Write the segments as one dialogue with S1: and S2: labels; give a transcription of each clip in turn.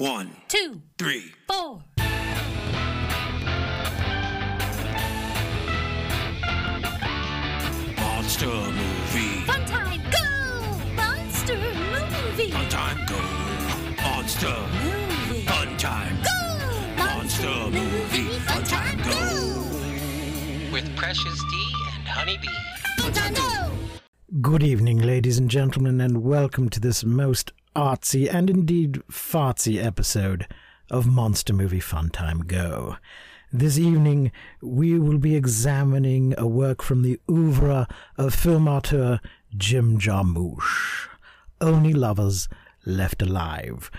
S1: One,
S2: two,
S1: three.
S2: four.
S1: Monster movie.
S2: Fun time, go! Monster movie.
S1: Fun time go. Monster.
S2: Movie.
S1: Fun time.
S2: Go!
S1: Monster movie. Fun time go.
S3: with Precious D and Honeybee.
S2: Fun time, go!
S4: Good evening, ladies and gentlemen, and welcome to this most artsy and indeed fartsy episode of Monster Movie Fun Time Go. This evening, we will be examining a work from the oeuvre of film auteur Jim Jarmusch, Only Lovers Left Alive.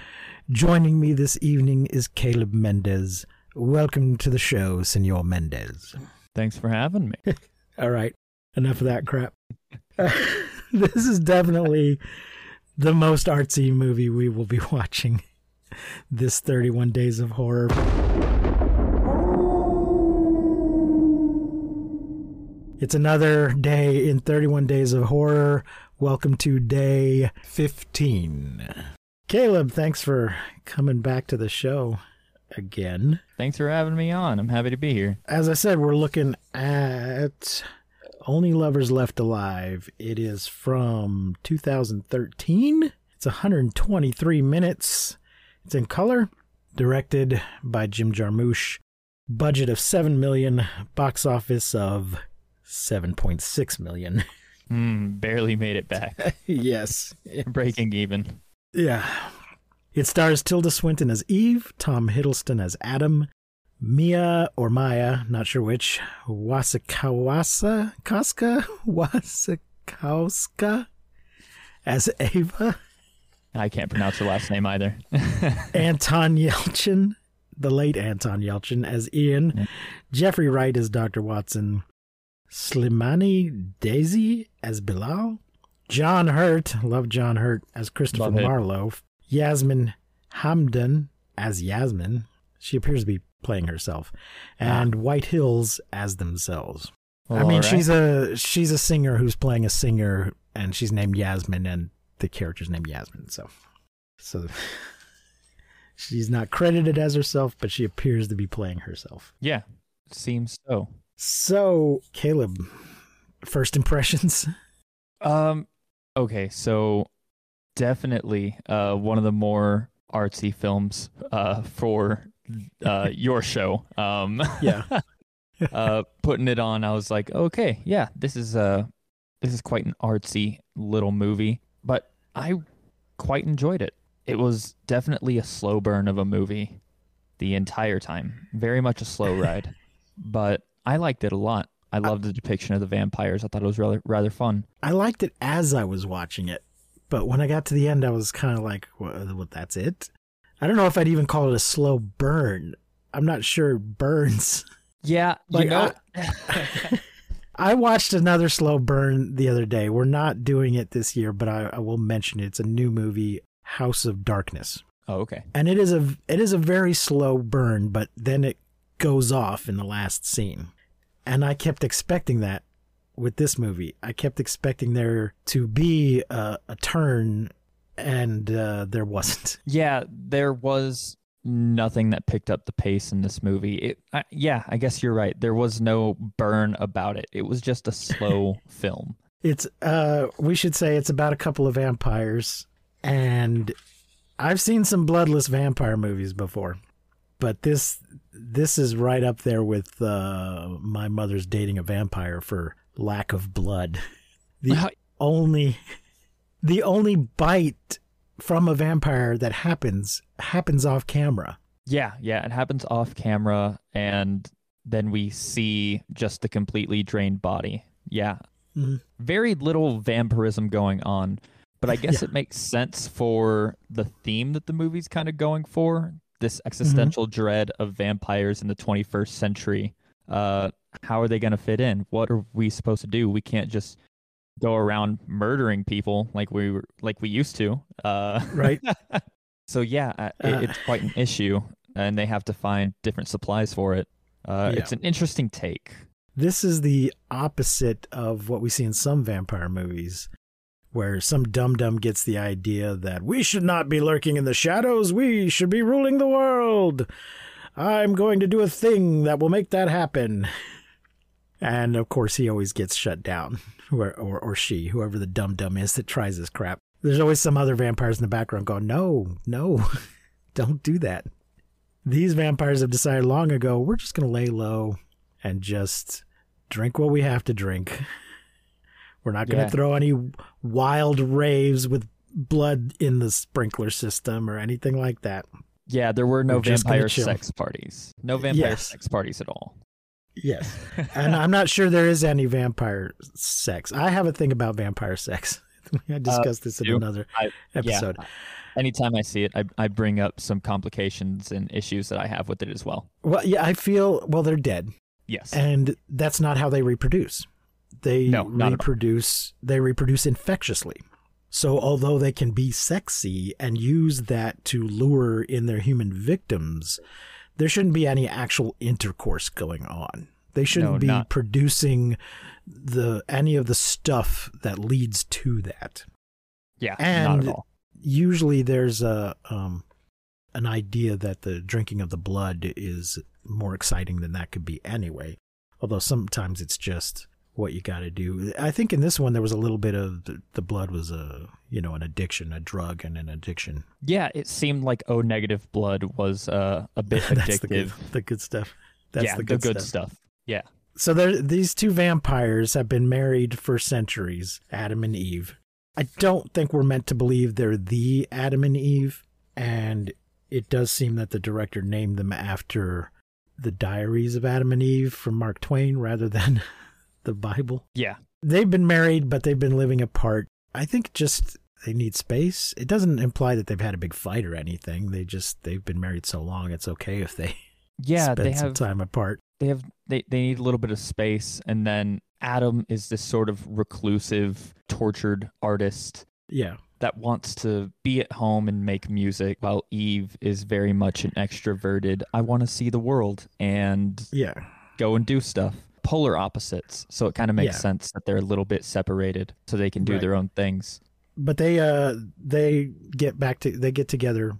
S4: Joining me this evening is Caleb Mendez. Welcome to the show, Senor Mendez.
S5: Thanks for having me.
S4: All right, enough of that crap. this is definitely the most artsy movie we will be watching this 31 Days of Horror. It's another day in 31 Days of Horror. Welcome to day 15. Caleb, thanks for coming back to the show again.
S5: Thanks for having me on. I'm happy to be here.
S4: As I said, we're looking at Only Lovers Left Alive. It is from 2013. It's 123 minutes. It's in color. Directed by Jim Jarmusch. Budget of 7 million. Box office of 7.6 million.
S5: Mm, barely made it back.
S4: yes.
S5: Breaking even.
S4: Yeah. It stars Tilda Swinton as Eve, Tom Hiddleston as Adam, Mia or Maya, not sure which, Wasikawasa, Koska, Wasikowska? As Ava,
S5: I can't pronounce her last name either.
S4: Anton Yelchin, the late Anton Yelchin as Ian,
S5: Yeah.
S4: Jeffrey Wright as Dr. Watson, Slimane Dazi as Bilal, John Hurt, love John Hurt as Christopher Marlowe, Yasmin Hamdan as Yasmin, she appears to be playing herself, and White Hills as themselves. I mean,
S5: alright.
S4: she's a she's a singer who's playing a singer, and she's named Yasmin, and the character's named Yasmin. So, so she's not credited as herself, but she appears to be playing herself.
S5: yeah. Seems so.
S4: So, Caleb, first impressions.
S5: Um. Okay, so definitely uh one of the more artsy films uh for uh your show. Um.
S4: Yeah.
S5: uh, putting it on, I was like, okay, yeah, this is uh this is quite an artsy little movie, but I quite enjoyed it. It was definitely a slow burn of a movie the entire time. Very much a slow ride, but I liked it a lot. I loved the depiction of the vampires. I thought it was rather rather fun.
S4: I liked it as I was watching it, but when I got to the end, I was kind of like, "What? what that's it." I don't know if I'd even call it a slow burn. I'm not sure it burns.
S5: Yeah,
S4: Like,
S5: you know,
S4: I watched another slow burn the other day. We're not doing it this year, but I, I will mention it. It's a new movie, House of Darkness,
S5: oh, okay.
S4: and it is a it is a very slow burn, but then it goes off in the last scene, and I kept expecting that with this movie. I kept expecting there to be a, a turn, and uh, there wasn't.
S5: Yeah, there was nothing that picked up the pace in this movie. It, I, yeah, I guess you're right. There was no burn about it. It was just a slow film.
S4: It's uh we should say it's about a couple of vampires and I've seen some bloodless vampire movies before. But this this is right up there with uh my mother's dating a vampire for lack of blood. The only the only bite from a vampire that happens happens off camera.
S5: Yeah, yeah, it happens off camera, and then we see just the completely drained body. Yeah,
S4: Mhm.
S5: very little vampirism going on, but I guess
S4: Yeah.
S5: it makes sense for the theme that the movie's kind of going for. This existential dread of vampires in the 21st century. Uh, how are they going to fit in? What are we supposed to do? We can't just go around murdering people like we were like we used to. Uh,
S4: Right.
S5: so yeah, it,
S4: Uh.
S5: it's quite an issue, and they have to find different supplies for it. Uh,
S4: Yeah.
S5: It's an interesting take.
S4: This is the opposite of what we see in some vampire movies, where some dum dum gets the idea that we should not be lurking in the shadows, we should be ruling the world. I'm going to do a thing that will make that happen. And of course, he always gets shut down, or, or, or she, whoever the dumb dumb is that tries this crap. There's always some other vampires in the background going, no, no, don't do that. These vampires have decided long ago, we're just going to lay low and just drink what we have to drink. We're not going to
S5: Yeah.
S4: throw any wild raves with blood in the sprinkler system or anything like that.
S5: Yeah, there were no
S4: We're
S5: vampire sex parties. No vampire
S4: Yes.
S5: sex parties at all.
S4: Yes. and I'm not sure there is any vampire sex. I have a thing about vampire sex. I discussed this in
S5: you?
S4: another
S5: Uh, I-
S4: episode.
S5: Yeah. Anytime I see it, I, I bring up some complications and issues that I have with it as well.
S4: Well, yeah, I feel, well, they're dead.
S5: Yes.
S4: And that's not how they reproduce. They
S5: No, not
S4: reproduce, they reproduce infectiously. So although they can be sexy and use that to lure in their human victims, there shouldn't be any actual intercourse going on. They shouldn't
S5: No,
S4: be
S5: not-
S4: producing the any of the stuff that leads to that.
S5: yeah, not
S4: and-
S5: at all.
S4: Usually there's a um an idea that the drinking of the blood is more exciting than that could be anyway. Although sometimes it's just what you got to do. I think in this one there was a little bit of the, the blood was a you know an addiction, a drug, and an addiction.
S5: Yeah, it seemed like O negative blood was uh, a bit
S4: That's the good, the good stuff. That's
S5: yeah,
S4: the good, stuff.
S5: stuff. Yeah.
S4: So there, these two vampires have been married for centuries, Adam and Eve. I don't think we're meant to believe they're the Adam and Eve, and it does seem that the director named them after the diaries of Adam and Eve from Mark Twain rather than the Bible.
S5: Yeah.
S4: They've been married, but they've been living apart. I think just they need space. It doesn't imply that they've had a big fight or anything. They just they've been married so long, it's okay if they
S5: Yeah,
S4: spend
S5: they
S4: some
S5: have
S4: time apart.
S5: they have they, they need a little bit of space and then Adam is this sort of reclusive, tortured artist
S4: Yeah.
S5: that wants to be at home and make music while Eve is very much an extroverted I want to see the world and
S4: Yeah.
S5: go and do stuff. Polar opposites. So it kind of makes
S4: Yeah.
S5: sense that they're a little bit separated so they can do
S4: Right.
S5: their own things.
S4: But they uh they get back to they get together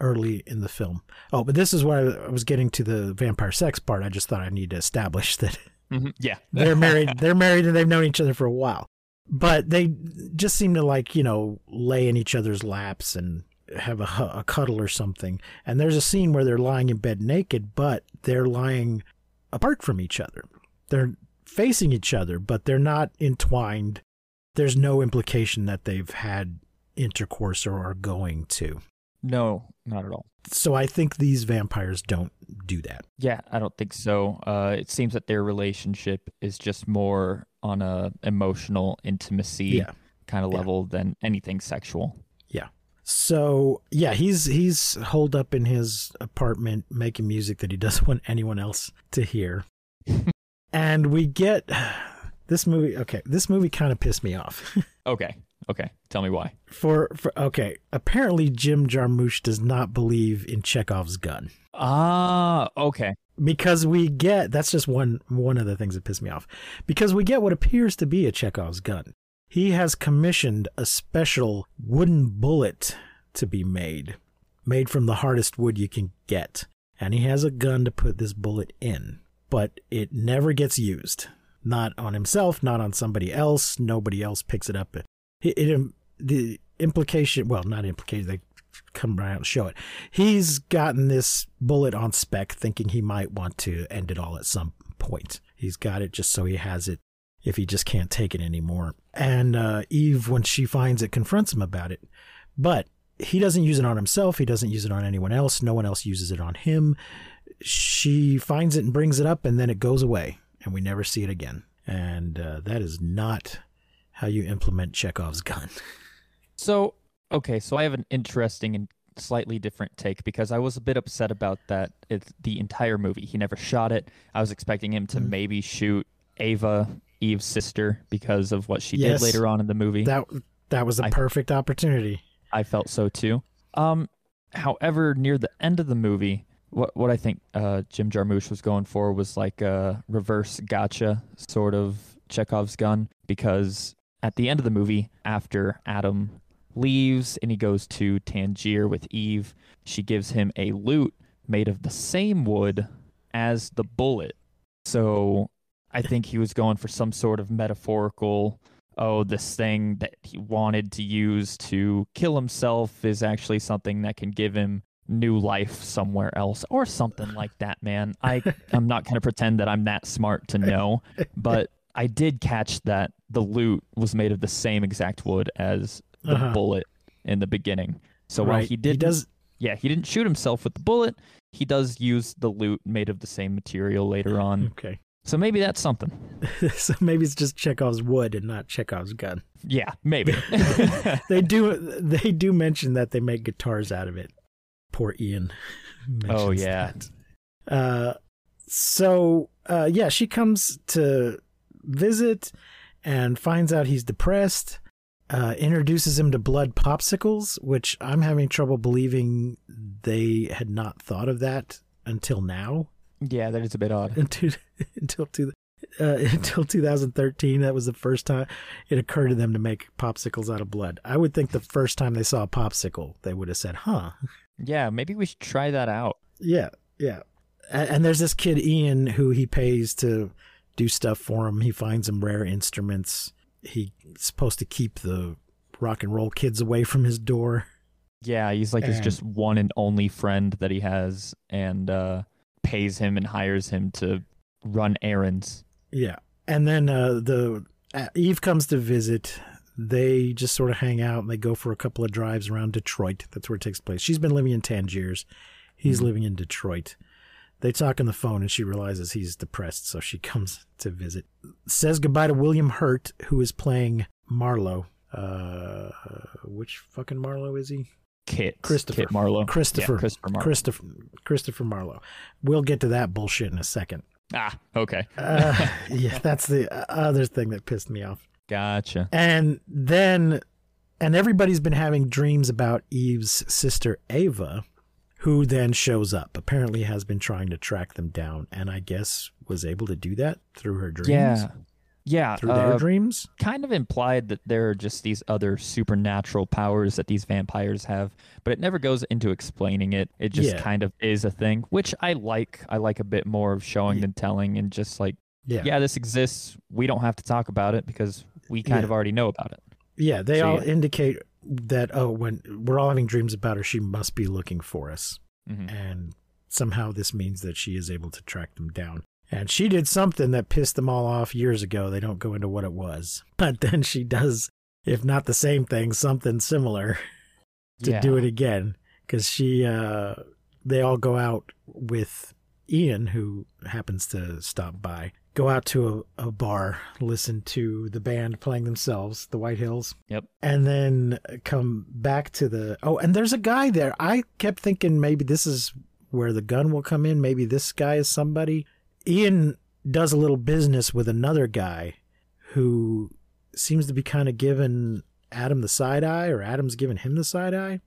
S4: early in the film. Oh, but this is where I was getting to the vampire sex part. I just thought I need to establish that
S5: Mhm, Yeah.
S4: they're married. they're married and they've known each other for a while. But they just seem to like you know lay in each other's laps and have a, a cuddle or something. And there's a scene where they're lying in bed naked, but they're lying apart from each other. They're facing each other, but they're not entwined. There's no implication that they've had intercourse or are going to.
S5: No, not at all.
S4: So I think these vampires don't do that.
S5: Yeah, I don't think so. Uh, it seems that their relationship is just more on a emotional intimacy
S4: Yeah.
S5: kind of
S4: Yeah.
S5: level than anything sexual. Yeah.
S4: So yeah, he's he's holed up in his apartment making music that he doesn't want anyone else to hear. and we get this movie. Okay, this movie kind of pissed me off.
S5: Okay, okay. Tell me why.
S4: for for okay, apparently Jim Jarmusch does not believe in Chekhov's gun
S5: Ah, okay.
S4: because we get that's just one one of the things that pissed me off because we get what appears to be a Chekhov's gun. He has commissioned a special wooden bullet to be made, made from the hardest wood you can get, and he has a gun to put this bullet in, but it never gets used. Not on himself, not on somebody else. Nobody else picks it up. It, it the implication, well, not implication. They come around and show it. He's gotten this bullet on spec, thinking he might want to end it all at some point. He's got it just so he has it if he just can't take it anymore. And uh, Eve, when she finds it, confronts him about it. But he doesn't use it on himself. He doesn't use it on anyone else. No one else uses it on him. She finds it and brings it up, and then it goes away, and we never see it again. And uh, that is not how you implement Chekhov's gun.
S5: So, okay, so I have an interesting and slightly different take because I was a bit upset about that. It's the entire movie. He never shot it. I was expecting him to
S4: Mhm.
S5: maybe shoot Ava, Eve's sister, because of what she
S4: Yes.
S5: did later on in the movie.
S4: That that was a
S5: I-
S4: perfect opportunity.
S5: I felt so too. Um, however, near the end of the movie, what what I think uh, Jim Jarmusch was going for was like a reverse gotcha sort of Chekhov's gun because at the end of the movie, after Adam leaves and he goes to Tangier with Eve, she gives him a lute made of the same wood as the bullet. So I think he was going for some sort of metaphorical oh, this thing that he wanted to use to kill himself is actually something that can give him new life somewhere else or something like that, man. I I'm not going to pretend that I'm that smart to know, but I did catch that the lute was made of the same exact wood as the
S4: Uh-huh.
S5: bullet in the beginning. So while he did
S4: does
S5: yeah, he didn't shoot himself with the bullet. He does use the lute made of the same material later on.
S4: okay.
S5: So maybe that's something.
S4: so maybe it's just Chekhov's wood and not Chekhov's gun.
S5: Yeah, maybe.
S4: They do they do mention that they make guitars out of it. Poor Ian.
S5: Oh, yeah.
S4: Uh, so uh, yeah, she comes to visit and finds out he's depressed. Uh, introduces him to blood popsicles, which I'm having trouble believing they had not thought of that until now.
S5: yeah, that is a bit odd.
S4: until until two, uh, until 2013. That was the first time it occurred to them to make popsicles out of blood. I would think the first time they saw a popsicle, they would have said, "Huh,
S5: Yeah, maybe we should try that out.
S4: yeah, yeah." And, and there's this kid Ian who he pays to do stuff for him. He finds him rare instruments. He's supposed to keep the rock and roll kids away from his door.
S5: Yeah, he's like his just one and only friend that he has and uh pays him and hires him to run errands.
S4: Yeah. And then uh, the uh, Eve comes to visit. They just sort of hang out and they go for a couple of drives around Detroit. That's where it takes place. She's been living in Tangiers. He's living in Detroit. They talk on the phone and she realizes he's depressed, so she comes to visit. Says goodbye to William Hurt, who is playing Marlowe. Uh, which fucking Marlowe is he?
S5: Kit.
S4: Christopher.
S5: Kit Marlowe.
S4: Christopher.
S5: Yeah, Christopher Marlowe.
S4: Christopher. Christopher Marlowe. We'll get to that bullshit in a second.
S5: ah, okay.
S4: Uh, yeah, that's the other thing that pissed me off.
S5: Gotcha.
S4: And then, and everybody's been having dreams about Eve's sister Ava, who then shows up. Apparently, has been trying to track them down, and I guess was able to do that through her dreams.
S5: Yeah. Yeah.
S4: through their
S5: uh,
S4: dreams.
S5: kind of implied that there are just these other supernatural powers that these vampires have, but it never goes into explaining it. It just
S4: Yeah.
S5: kind of is a thing, which I like. I like a bit more of showing
S4: Yeah.
S5: than telling and just like,
S4: Yeah,
S5: yeah, this exists. We don't have to talk about it because we kind
S4: Yeah.
S5: of already know about it.
S4: yeah. They
S5: So,
S4: all
S5: yeah.
S4: indicate that oh, when we're all having dreams about her, she must be looking for us.
S5: Mhm.
S4: and somehow this means that she is able to track them down. And she did something that pissed them all off years ago. They don't go into what it was, but then she does, if not the same thing, something similar to
S5: Yeah.
S4: do it again. Because she, uh, they all go out with Ian, who happens to stop by, go out to a, a bar, listen to the band playing themselves, the White Hills.
S5: Yep.
S4: and then come back to the oh and there's a guy there. I kept thinking maybe this is where the gun will come in. Maybe this guy is somebody. Ian does a little business with another guy who seems to be kind of giving adam the side eye or adam's giving him the side eye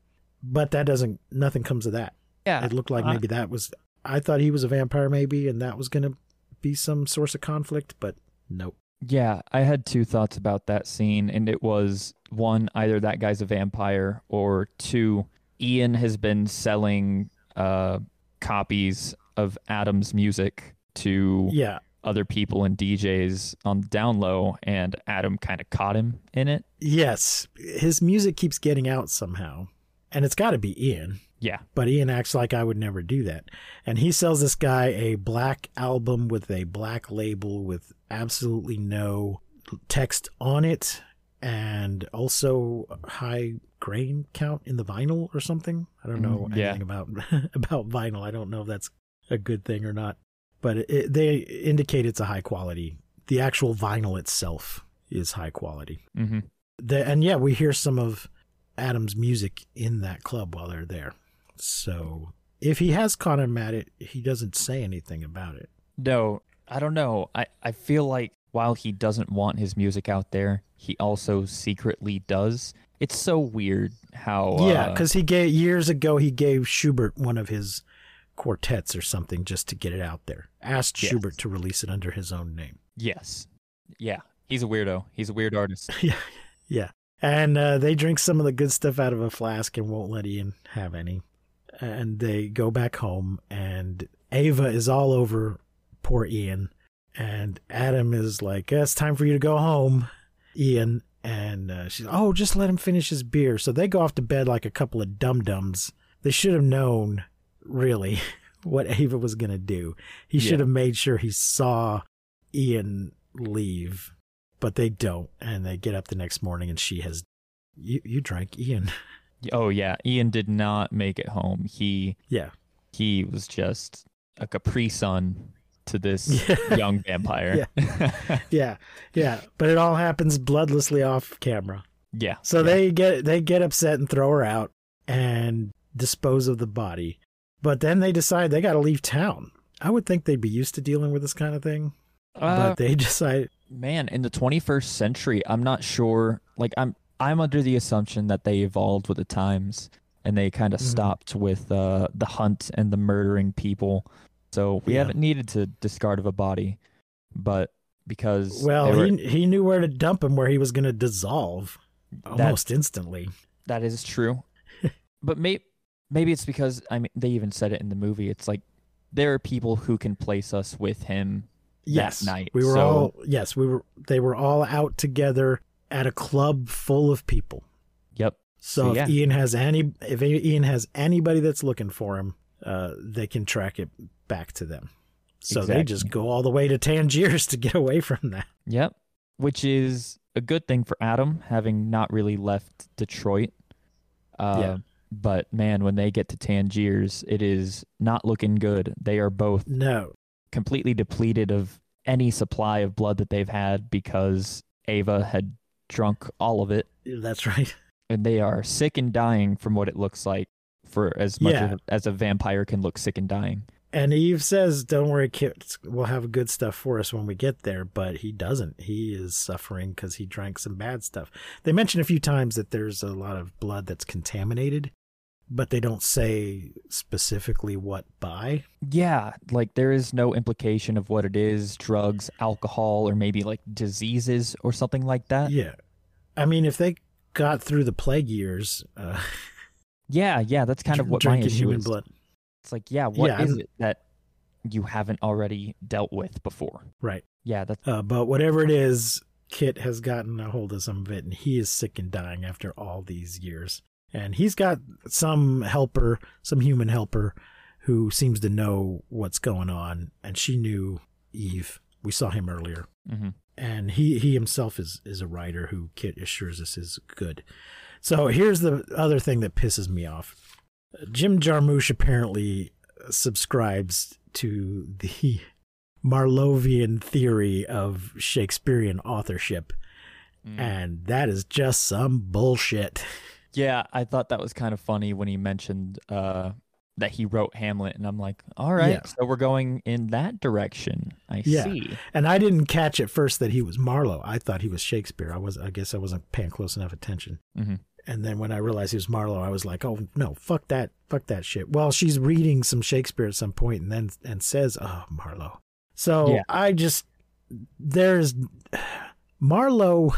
S4: but that doesn't nothing comes of that.
S5: Yeah.
S4: it looked like
S5: I-
S4: maybe that was i thought he was a vampire maybe and that was going to be some source of conflict but nope.
S5: Yeah, I had two thoughts about that scene, and it was one, either that guy's a vampire, or two, Ian has been selling uh, copies of Adam's music to
S4: yeah.
S5: other people and DJs on the down low, and Adam kind of caught him in it.
S4: Yes, his music keeps getting out somehow, and it's got to be Ian.
S5: Yeah,
S4: But Ian acts like I would never do that, and he sells this guy a black album with a black label with absolutely no text on it, and also high grain count in the vinyl or something. I don't know
S5: Mm, yeah.
S4: anything about about vinyl. I don't know if that's a good thing or not, but it, it, they indicate it's a high quality. The actual vinyl itself is high quality
S5: hmm
S4: the, and yeah, we hear some of Adam's music in that club while they're there. So if he has caught him at it, he doesn't say anything about it.
S5: No, I don't know. I, I feel like while he doesn't want his music out there, he also secretly does. It's so weird how.
S4: yeah,
S5: uh,
S4: because he gave years ago he gave Schubert one of his quartets or something just to get it out there. Asked
S5: Yes.
S4: Schubert to release it under his own name.
S5: Yes. Yeah. He's a weirdo. He's a weird artist.
S4: yeah, yeah. And uh, they drink some of the good stuff out of a flask and won't let Ian have any. And they go back home, and Ava is all over poor Ian. And Adam is like, "It's time for you to go home, Ian." And uh, she's, "Oh, just let him finish his beer." So they go off to bed like a couple of dum dums. They should have known, really, what Ava was gonna do. He
S5: Yeah.
S4: should have made sure he saw Ian leave but they don't and they get up the next morning and she has you you drank ian
S5: Oh yeah, Ian did not make it home. He
S4: yeah
S5: he was just a Capri Sun to this
S4: Yeah.
S5: young vampire.
S4: yeah yeah Yeah. but it all happens bloodlessly off camera
S5: yeah.
S4: so
S5: yeah.
S4: they get they get upset and throw her out and dispose of the body but then they decide they got to leave town i would think they'd be used to dealing with this kind of thing
S5: Uh,
S4: but they decide
S5: man, in the 21st century, I'm not sure. Like I'm I'm under the assumption that they evolved with the times and they kind of
S4: Mhm.
S5: stopped with uh, the hunt and the murdering people. So we
S4: Yeah.
S5: haven't needed to discard of a body, but because
S4: well
S5: were-
S4: he, he knew where to dump him where he was going to dissolve almost instantly
S5: That is true. but may, maybe it's because I mean they even said it in the movie. It's like there are people who can place us with him.
S4: Yes
S5: night,
S4: we were
S5: so-
S4: all yes we were they were all out together at a club full of people
S5: Yep.
S4: so
S5: So,
S4: if
S5: yeah.
S4: ian has any if ian has anybody that's looking for him uh they can track it back to them so they just go all the way to tangiers to get away from that
S5: Yep. Which is a good thing for Adam, having not really left Detroit. Uh,
S4: Yeah.
S5: But man, when they get to Tangiers, it is not looking good. They are both
S4: no
S5: completely depleted of any supply of blood that they've had because Ava had drunk all of it.
S4: that's right
S5: and they are sick and dying from what it looks like for as much
S4: Yeah.
S5: as, as a vampire can look sick and dying.
S4: and eve says don't worry kids we'll have good stuff for us when we get there but he doesn't he is suffering because he drank some bad stuff they mention a few times that there's a lot of blood that's contaminated but they don't say specifically what by
S5: Yeah, like there is no implication of what it is, drugs, alcohol, or maybe like diseases or something like that.
S4: yeah i mean if they got through the plague years uh
S5: Yeah, yeah, that's kind of what my issue
S4: human
S5: is.
S4: blood
S5: It's like, yeah, what is
S4: Yeah, I'm-
S5: it that you haven't already dealt with before?
S4: right
S5: Yeah, that's
S4: uh, but whatever it is kit has gotten a hold of some of it and he is sick and dying after all these years and he's got some helper some human helper who seems to know what's going on and she knew eve we saw him earlier
S5: mhm.
S4: and he he himself is is a writer who Kit assures us is good. So here's the other thing that pisses me off. Jim Jarmusch apparently subscribes to the Marlovian theory of Shakespearean authorship,
S5: Mm.
S4: and that is just some bullshit.
S5: Yeah, I thought that was kind of funny when he mentioned uh, that he wrote Hamlet, and I'm like, all right,
S4: Yeah.
S5: so we're going in that direction. I
S4: Yeah.
S5: see.
S4: And I didn't catch at first that he was Marlowe. I thought he was Shakespeare. I was I guess I wasn't paying close enough attention.
S5: hmm
S4: And then when I realized he was Marlowe, I was like, "Oh no, fuck that, fuck that shit." Well, she's reading some Shakespeare at some point, and then and says, "Oh, Marlowe." So
S5: Yeah.
S4: I just there's Marlowe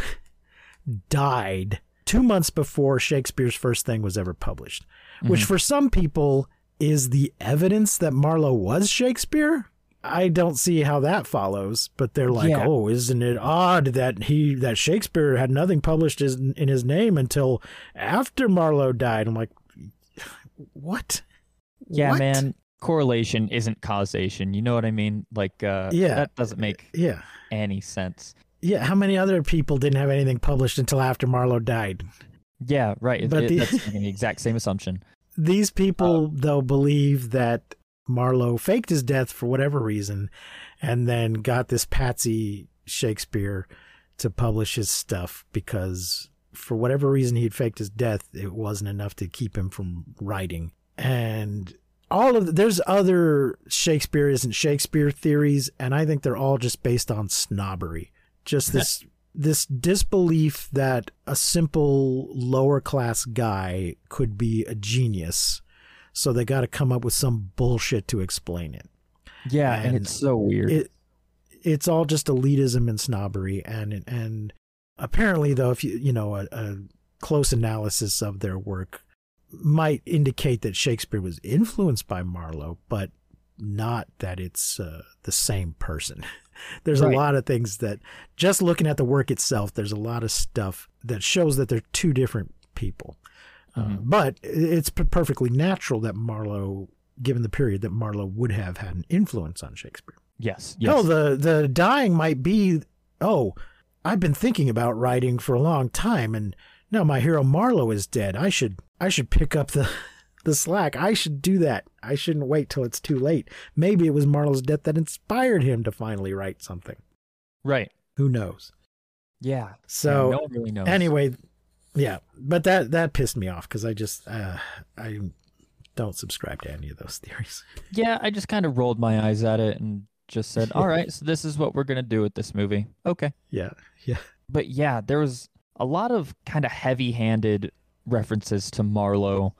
S4: died two months before Shakespeare's first thing was ever published, which
S5: Mhm.
S4: for some people is the evidence that Marlowe was Shakespeare. I don't see how that follows, but they're like,
S5: Yeah.
S4: "Oh, isn't it odd that he that Shakespeare had nothing published is- in his name until after Marlowe died?" I'm like, "What?"
S5: Yeah,
S4: What?
S5: man. Correlation isn't causation. You know what I mean? Like, uh,
S4: Yeah.
S5: that doesn't make
S4: Yeah,
S5: any sense.
S4: Yeah. How many other people didn't have anything published until after Marlowe died?
S5: Yeah, right.
S4: But
S5: it-
S4: the-
S5: that's the exact same assumption.
S4: These people,
S5: Uh,
S4: though, believe that Marlowe faked his death for whatever reason and then got this patsy Shakespeare to publish his stuff because for whatever reason he had faked his death, it wasn't enough to keep him from writing. And all of there's other Shakespeare isn't Shakespeare theories, and I think they're all just based on snobbery. Just this this disbelief that a simple lower class guy could be a genius. So they got to come up with some bullshit to explain it.
S5: Yeah, and,
S4: And
S5: it's so weird.
S4: It it's all just elitism and snobbery, and and apparently though, if you you know a, a close analysis of their work might indicate that Shakespeare was influenced by Marlowe, but not that it's uh, the same person. there's
S5: Right.
S4: a lot of things that just looking at the work itself, there's a lot of stuff that shows that they're two different people. Uh,
S5: Mhm.
S4: but it's p- perfectly natural that Marlowe, given the period, that Marlowe would have had an influence on Shakespeare.
S5: Yes. Yes.
S4: Oh, the the dying might be. Oh, I've been thinking about writing for a long time, and now my hero Marlowe is dead. I should I should pick up the the slack. I should do that. I shouldn't wait till it's too late. Maybe it was Marlowe's death that inspired him to finally write something.
S5: right.
S4: Who knows?
S5: Yeah.
S4: So
S5: Yeah, no one really knows.
S4: anyway, yeah, but that that pissed me off because I just uh, I don't subscribe to any of those theories.
S5: Yeah, I just kind of rolled my eyes at it and just said, "All right, so this is what we're gonna do with this movie." Okay.
S4: Yeah, yeah,
S5: But yeah, there was a lot of kind of heavy-handed references to Marlowe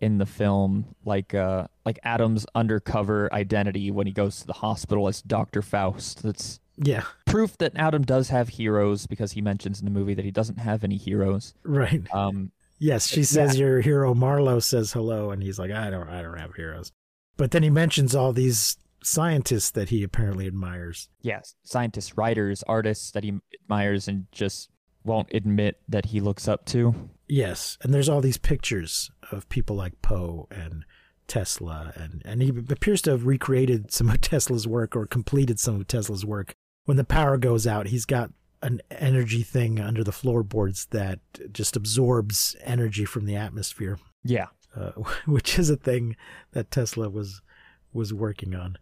S5: in the film, like uh, like Adam's undercover identity when he goes to the hospital as Doctor Faust. That's
S4: yeah,
S5: proof that Adam does have heroes because he mentions in the movie that he doesn't have any heroes.
S4: right.
S5: Um,
S4: Yes, she says your hero Marlowe says hello, and he's like, I don't, I don't have heroes. But then he mentions all these scientists that he apparently admires.
S5: yes, scientists, writers, artists that he admires and just won't admit that he looks up to.
S4: Yes, and there's all these pictures of people like Poe and Tesla, and and he appears to have recreated some of Tesla's work or completed some of Tesla's work. When the power goes out, he's got an energy thing under the floorboards that just absorbs energy from the atmosphere.
S5: Yeah.
S4: uh, which is a thing that Tesla was was working on.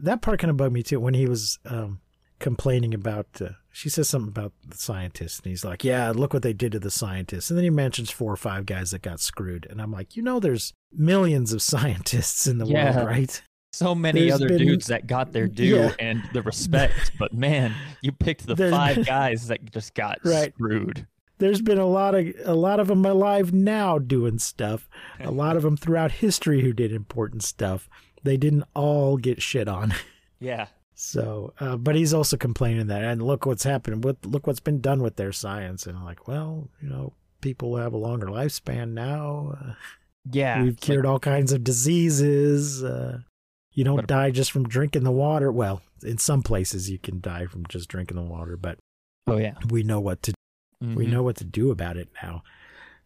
S4: That part kind of bugged me too when he was um, complaining about. Uh, she says something about the scientists, and he's like, "Yeah, look what they did to the scientists." And then he mentions four or five guys that got screwed, and I'm like, you know, there's millions of scientists in the
S5: Yeah.
S4: world, right?
S5: So many
S4: There's
S5: other
S4: been-
S5: dudes that got their due
S4: Yeah.
S5: and the respect, but man, you picked the
S4: There's
S5: five guys that just got
S4: Right.
S5: screwed.
S4: There's been a lot of a lot of them alive now doing stuff. A lot of them throughout history who did important stuff. They didn't all get shit on.
S5: Yeah.
S4: So, uh, but he's also complaining that, and look what's happened. What look what's been done with their science, and I'm like, well, you know, people have a longer lifespan now. Uh,
S5: Yeah.
S4: we've cured all kinds of diseases. Uh, you don't
S5: But-
S4: die just from drinking the water. Well, in some places you can die from just drinking the water, but
S5: oh yeah.
S4: we know what to we
S5: Mhm.
S4: know what to do about it now.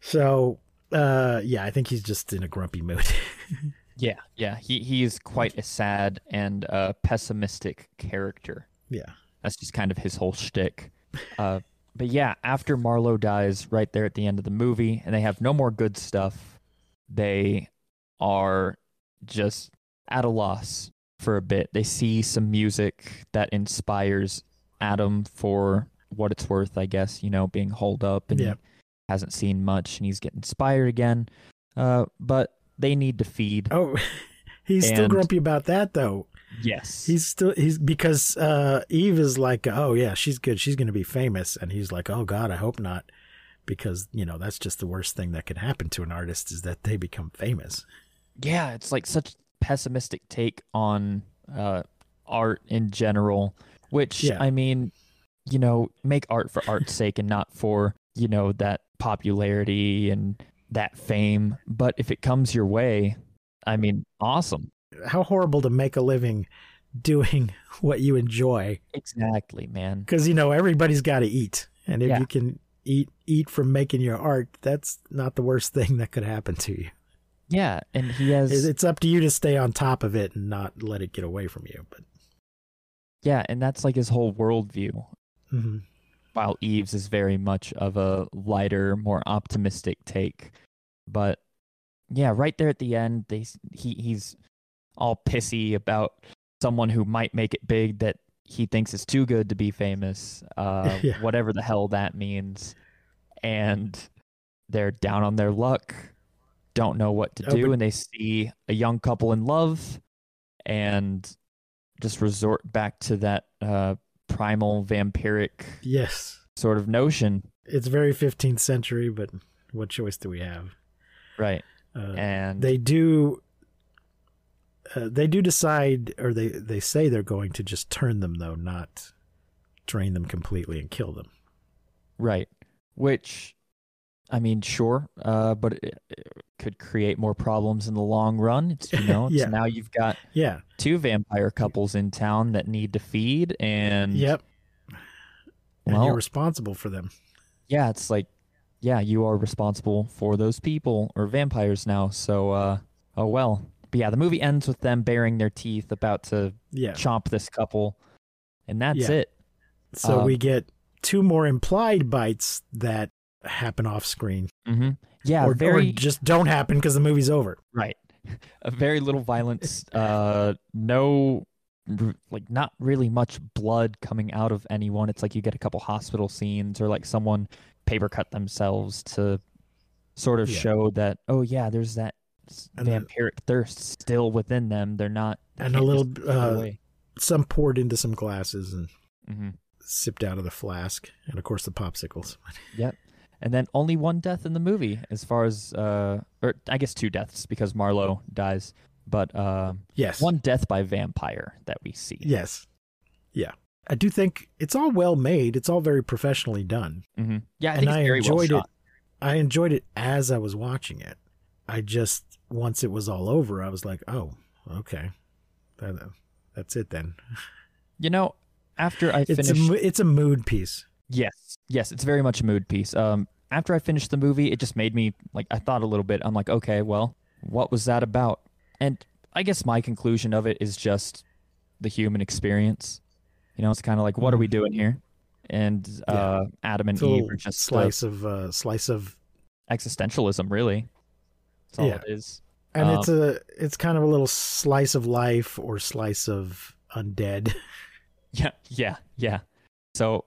S4: So, uh, yeah, I think he's just in a grumpy mood.
S5: Yeah. Yeah. He he is quite a sad and uh, pessimistic character.
S4: yeah,
S5: That's just kind of his whole shtick. Uh, but yeah, after Marlowe dies, right there at the end of the movie, and they have no more good stuff, they are just at a loss for a bit. They see some music that inspires Adam for what it's worth, I guess, you know, being holed up and
S4: Yeah.
S5: hasn't seen much, and he's getting inspired again. Uh, but they need to feed.
S4: Oh, he's still grumpy about that though.
S5: Yes.
S4: He's still he's because uh, Eve is like, oh yeah, she's good. She's going to be famous, and he's like, oh god, I hope not, because you know that's just the worst thing that could happen to an artist is that they become famous.
S5: yeah, it's like such pessimistic take on uh, art in general. Which
S4: Yeah.
S5: I mean, you know, make art for art's sake and not for you know that popularity and that fame. But if it comes your way, I mean, awesome.
S4: How horrible to make a living doing what you enjoy,
S5: Exactly, man.
S4: because you know everybody's got to eat, and if
S5: Yeah.
S4: you can eat eat from making your art, that's not the worst thing that could happen to you.
S5: Yeah, and he has
S4: It's up to you to stay on top of it and not let it get away from you. But
S5: yeah, and that's like his whole worldview.
S4: mhm.
S5: While Eves is very much of a lighter, more optimistic take. But yeah, right there at the end, they he he's all pissy about someone who might make it big that he thinks is too good to be famous, uh,
S4: Yeah.
S5: whatever the hell that means, and they're down on their luck, don't know what to
S4: Oh,
S5: do,
S4: but-
S5: and they see a young couple in love, and just resort back to that uh, primal vampiric
S4: yes,
S5: sort of notion.
S4: it's very 15th century, but what choice do we have?
S5: Right.
S4: Uh,
S5: And
S4: they do Uh, they do decide, or they, they say they're going to just turn them, though, not drain them completely and kill them.
S5: Right. Which, I mean, sure, uh, but it, it could create more problems in the long run. It's, you know,
S4: Yeah.
S5: now you've got
S4: Yeah.
S5: two vampire couples in town that need to feed, and
S4: Yep. And
S5: Well-
S4: you're responsible for them.
S5: yeah, it's like, yeah, you are responsible for those people or vampires now. So, uh, oh well. But yeah, the movie ends with them baring their teeth, about to
S4: Yeah.
S5: chomp this couple, and that's
S4: Yeah.
S5: it.
S4: So
S5: Um,
S4: we get two more implied bites that happen off screen,
S5: hmm Yeah,
S4: or,
S5: very
S4: or just don't happen because the movie's over.
S5: Right. A very little violence. Uh, no, like not really much blood coming out of anyone. It's like you get a couple hospital scenes or like someone paper cut themselves to sort of
S4: Yeah.
S5: show that oh yeah, there's that
S4: And
S5: vampiric thirst still within them. They're not. they
S4: And a little,
S5: just throw it
S4: uh. Some poured into some glasses and
S5: mm-hmm.
S4: sipped out of the flask, and of course the popsicles.
S5: Yep. And then only one death in the movie, as far as uh, or I guess two deaths because Marlowe dies, but uh,
S4: Yes.
S5: one death by vampire that we see.
S4: Yes. Yeah. I do think it's all well made. It's all very professionally done.
S5: hmm Yeah, I
S4: and
S5: think
S4: I
S5: it's very
S4: enjoyed
S5: well
S4: it. I enjoyed it as I was watching it. I just once it was all over, I was like, "Oh, okay, that, that's it then."
S5: You know, after I
S4: It's a it's a mood piece.
S5: Yes, yes, it's very much a mood piece. Um, after I finished the movie, it just made me like I thought a little bit. I'm like, okay, well, what was that about? And I guess my conclusion of it is just the human experience. You know, it's kind of like, what are we doing here? And uh, Adam and Eve are just uh,
S4: slice of uh, slice of,
S5: existentialism, really. That's all
S4: Yeah.
S5: it is.
S4: and
S5: Um,
S4: it's a it's kind of a little slice of life or slice of undead.
S5: Yeah, yeah, yeah. So,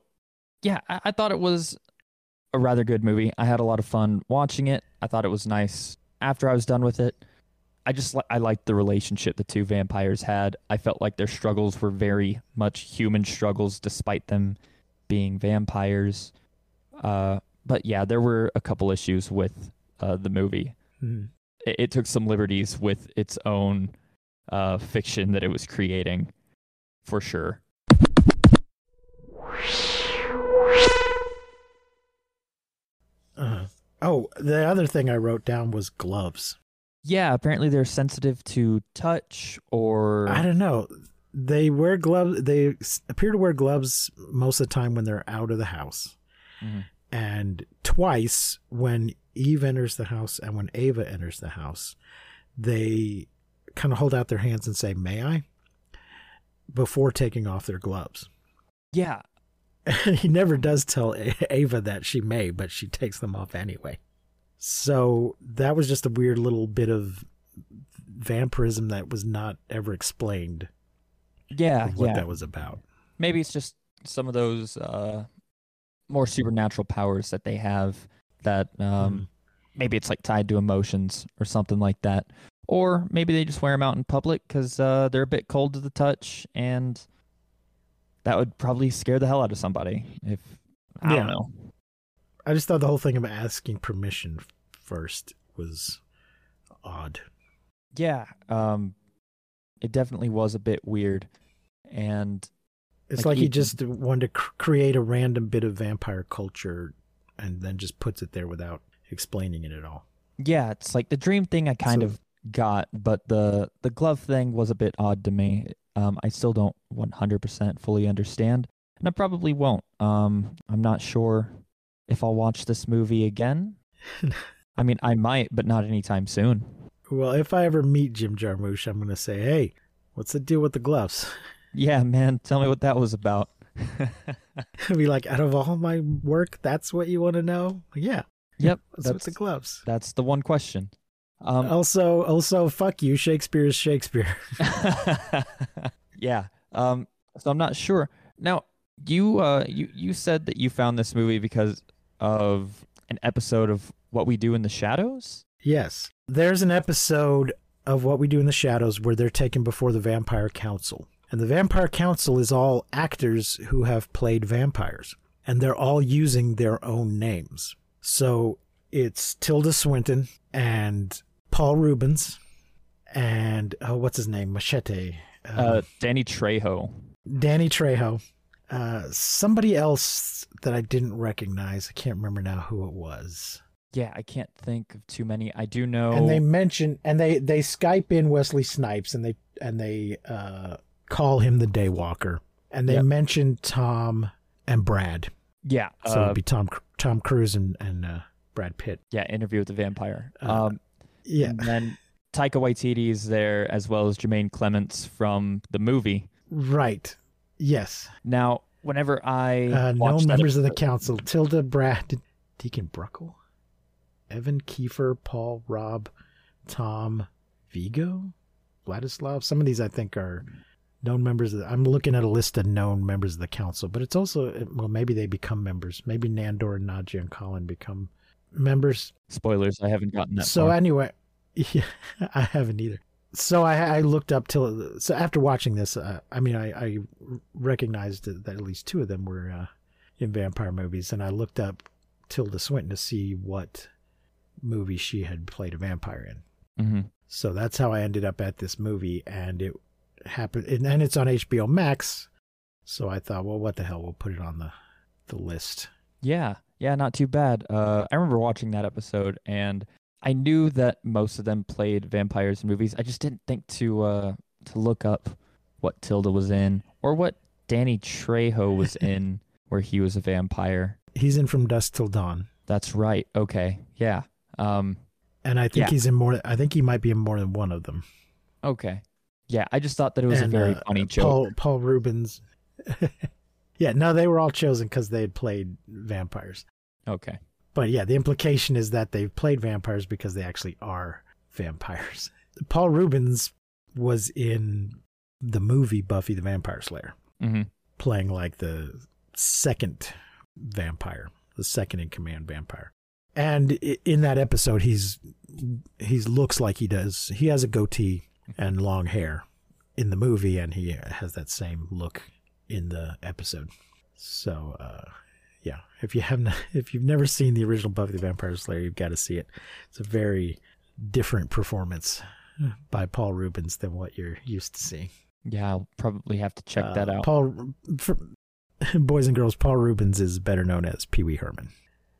S5: yeah, I, I thought it was a rather good movie. I had a lot of fun watching it. I thought it was nice. After I was done with it, I just li- I liked the relationship the two vampires had. I felt like their struggles were very much human struggles, despite them being vampires. Uh, but yeah, there were a couple issues with uh, the movie.
S4: Mhm.
S5: It, it took some liberties with its own uh, fiction that it was creating, for sure.
S4: Oh, the other thing I wrote down was gloves.
S5: Yeah, apparently they're sensitive to touch or
S4: I don't know. They wear gloves. They appear to wear gloves most of the time when they're out of the house,
S5: Mhm.
S4: and twice when Eve enters the house and when Ava enters the house, they kind of hold out their hands and say, "May I?" before taking off their gloves.
S5: yeah,
S4: he never does tell Ava that she may, but she takes them off anyway. So that was just a weird little bit of vampirism that was not ever explained
S5: yeah,
S4: what
S5: yeah.
S4: that was about.
S5: Maybe it's just some of those uh, more supernatural powers that they have that um, maybe it's like tied to emotions or something like that. Or maybe they just wear them out in public because uh, they're a bit cold to the touch, and that would probably scare the hell out of somebody. If I
S4: Yeah.
S5: don't know,
S4: I just thought the whole thing of asking permission first was odd.
S5: yeah, um, it definitely was a bit weird, and
S4: It's
S5: Like
S4: like, he
S5: Ethan.
S4: just wanted to cr- create a random bit of vampire culture and then just puts it there without explaining it at all.
S5: Yeah, it's like the dream thing I kind
S4: So-
S5: of got, but the the glove thing was a bit odd to me. Um, I still don't 100% fully understand, and I probably won't. Um, I'm not sure if I'll watch this movie again. I mean, I might, but not anytime soon.
S4: Well, if I ever meet Jim Jarmusch, I'm going to say, hey, what's the deal with the gloves?
S5: Yeah, man, tell me what that was about.
S4: I'd be like, out of all my work, that's what you want to know? Yeah,
S5: yep,
S4: what's with
S5: that's
S4: the gloves?
S5: that's the one question. Um,
S4: also, also, fuck you. Shakespeare is Shakespeare.
S5: yeah. Um. So I'm not sure. Now, you uh, you you said that you found this movie because of an episode of What We Do in the Shadows.
S4: Yes. There's an episode of What We Do in the Shadows where they're taken before the Vampire Council. And the Vampire Council is all actors who have played vampires. And they're all using their own names. So it's Tilda Swinton and Paul Reubens and oh, what's his name? Machete. Um,
S5: Uh, Danny Trejo.
S4: Danny Trejo. Uh, somebody else that I didn't recognize. I can't remember now who it was.
S5: Yeah, I can't think of too many. I do know.
S4: And they mention and they they Skype in Wesley Snipes and they and they uh, call him the Daywalker. And they
S5: Yep.
S4: mention Tom and Brad.
S5: yeah,
S4: So
S5: uh,
S4: it'd be Tom Tom Cruise and and uh, Brad Pitt.
S5: yeah, Interview with the Vampire.
S4: Uh,
S5: um,
S4: Yeah.
S5: And then Taika Waititi is there as well as Jermaine Clements from the movie.
S4: Right. Yes.
S5: Now, whenever I
S4: Uh, no members of the council. Tilda, Brad, Deacon Bruckle, Evan Kiefer, Paul, Rob, Tom, Viago, Vladislav. Some of these I think are known members. Of the, I'm looking at a list of known members of the council, but it's also well maybe they become members. Maybe Nandor and Nadja and Colin become members.
S5: spoilers. I haven't gotten that
S4: So
S5: far.
S4: anyway, yeah, I haven't either. So I, I looked up till so after watching this, uh, I mean, I, I recognized that at least two of them were uh, in vampire movies, and I looked up Tilda Swinton to see what movie she had played a vampire in.
S5: hmm
S4: So that's how I ended up at this movie, and it happened, and, and it's on HBO Max. So I thought, well, what the hell? We'll put it on the the list.
S5: Yeah, yeah, not too bad. Uh, I remember watching that episode, and I knew that most of them played vampires in movies. I just didn't think to uh, to look up what Tilda was in or what Danny Trejo was in, where he was a vampire.
S4: He's in From Dusk Till Dawn.
S5: That's right. Okay, yeah. Um,
S4: And I think
S5: Yeah.
S4: he's in more. I think he might be in more than one of them.
S5: okay, yeah. I just thought that it was
S4: And,
S5: a very
S4: uh,
S5: funny joke.
S4: Paul Paul Reubens. yeah, no, they were all chosen because they had played vampires.
S5: Okay,
S4: But yeah, the implication is that they've played vampires because they actually are vampires. Paul Reubens was in the movie Buffy the Vampire Slayer,
S5: hmm
S4: playing like the second vampire, the second in command vampire. And in that episode, he's he's looks like he does. He has a goatee and long hair in the movie, and he has that same look in the episode. So, uh, yeah, if you haven't, if you've never seen the original Buffy the Vampire Slayer, you've got to see it. It's a very different performance by Paul Reubens than what you're used to seeing.
S5: yeah. I'll probably have to check that
S4: Uh,
S5: out.
S4: Paul, for, boys and girls, Paul Reubens is better known as Pee Wee Herman.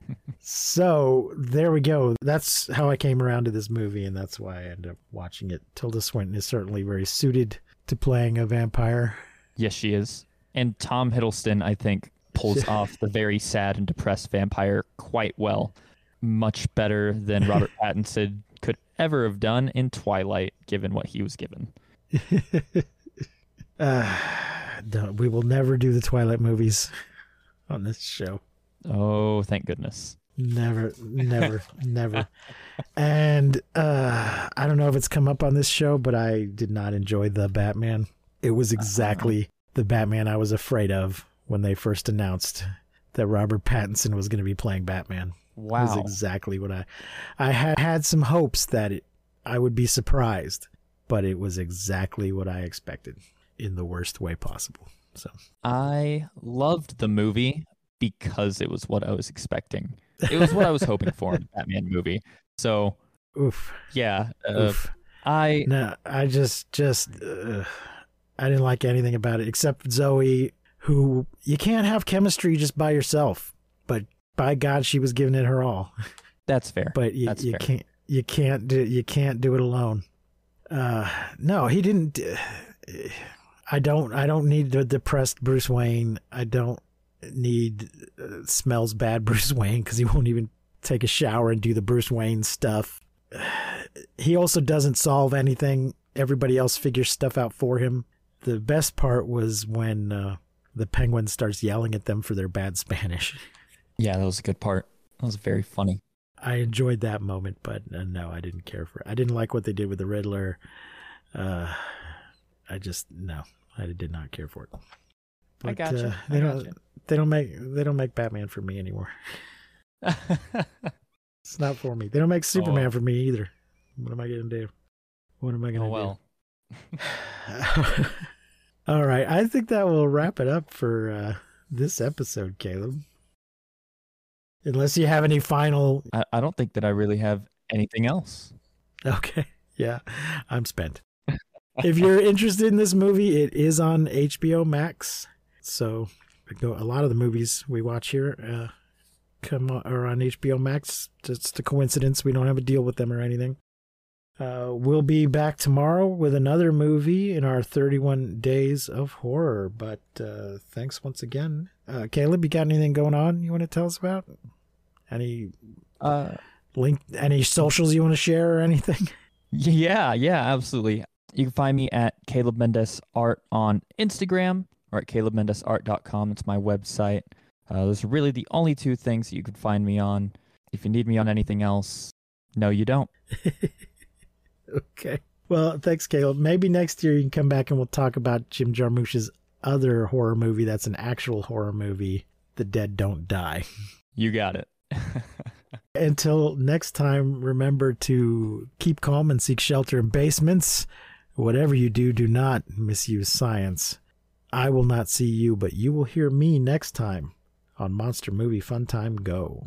S4: so there we go. That's how I came around to this movie, and that's why I ended up watching it. Tilda Swinton is certainly very suited to playing a vampire.
S5: Yes, she is. And Tom Hiddleston, I think, pulls off the very sad and depressed vampire quite well. Much better than Robert Pattinson could ever have done in Twilight, given what he was given.
S4: Uh, no, we will never do the Twilight movies on this show.
S5: Oh, thank goodness.
S4: Never, never, never. And uh, I don't know if it's come up on this show, but I did not enjoy the Batman. It was exactly the Batman I was afraid of when they first announced that Robert Pattinson was going to be playing Batman. It was exactly what I I had had some hopes that it, I would be surprised, but it was exactly what I expected in the worst way possible. So
S5: I loved the movie because it was what I was expecting. It was what I was hoping for in a Batman movie. So,
S4: oof,
S5: yeah, uh,
S4: oof.
S5: I
S4: No, I just just uh, I didn't like anything about it except Zoe, who you can't have chemistry just by yourself. But by God, she was giving it her all.
S5: that's fair.
S4: But you, you
S5: fair.
S4: can't you can't do you can't do it alone. Uh, no, he didn't. I don't I don't need the depressed Bruce Wayne. I don't need uh, smells bad Bruce Wayne because he won't even take a shower and do the Bruce Wayne stuff. He also doesn't solve anything. Everybody else figures stuff out for him. The best part was when uh, the penguin starts yelling at them for their bad Spanish.
S5: yeah, that was a good part. That was very funny.
S4: I enjoyed that moment, but uh, no, I didn't care for it. I didn't like what they did with the Riddler. Uh, I just no, I did not care for it.
S5: I
S4: But,
S5: gotcha.
S4: uh,
S5: I
S4: they don't.
S5: gotcha.
S4: They don't make. They don't make Batman for me anymore. It's not for me. They don't make Superman
S5: well.
S4: for me either. What am I gonna do? What am I gonna
S5: oh well.
S4: do? All right, I think that will wrap it up for uh, this episode, Caleb. Unless you have any final
S5: I, I don't think that I really have anything else.
S4: Okay. yeah, I'm spent. if you're interested in this movie, it is on HBO Max. So a lot of the movies we watch here uh, come on, are on HBO Max. Just a coincidence. We don't have a deal with them or anything. Uh, we'll be back tomorrow with another movie in our 31 days of horror. But uh, thanks once again, uh, Caleb. You got anything going on you want to tell us about? Any
S5: Uh,
S4: link? Any socials you want to share or anything?
S5: yeah, yeah, absolutely. You can find me at Caleb Mendez Art on Instagram or at calebmendezart.com. It's my website. Uh, those are really the only two things that you can find me on. If you need me on anything else, no, you don't.
S4: okay. Well, thanks, Caleb. Maybe next year you can come back and we'll talk about Jim Jarmusch's other horror movie that's an actual horror movie, The Dead Don't Die.
S5: You got it.
S4: Until next time, remember to keep calm and seek shelter in basements. Whatever you do, do not misuse science. I will not see you, but you will hear me next time on Monster Movie Fun Time Go.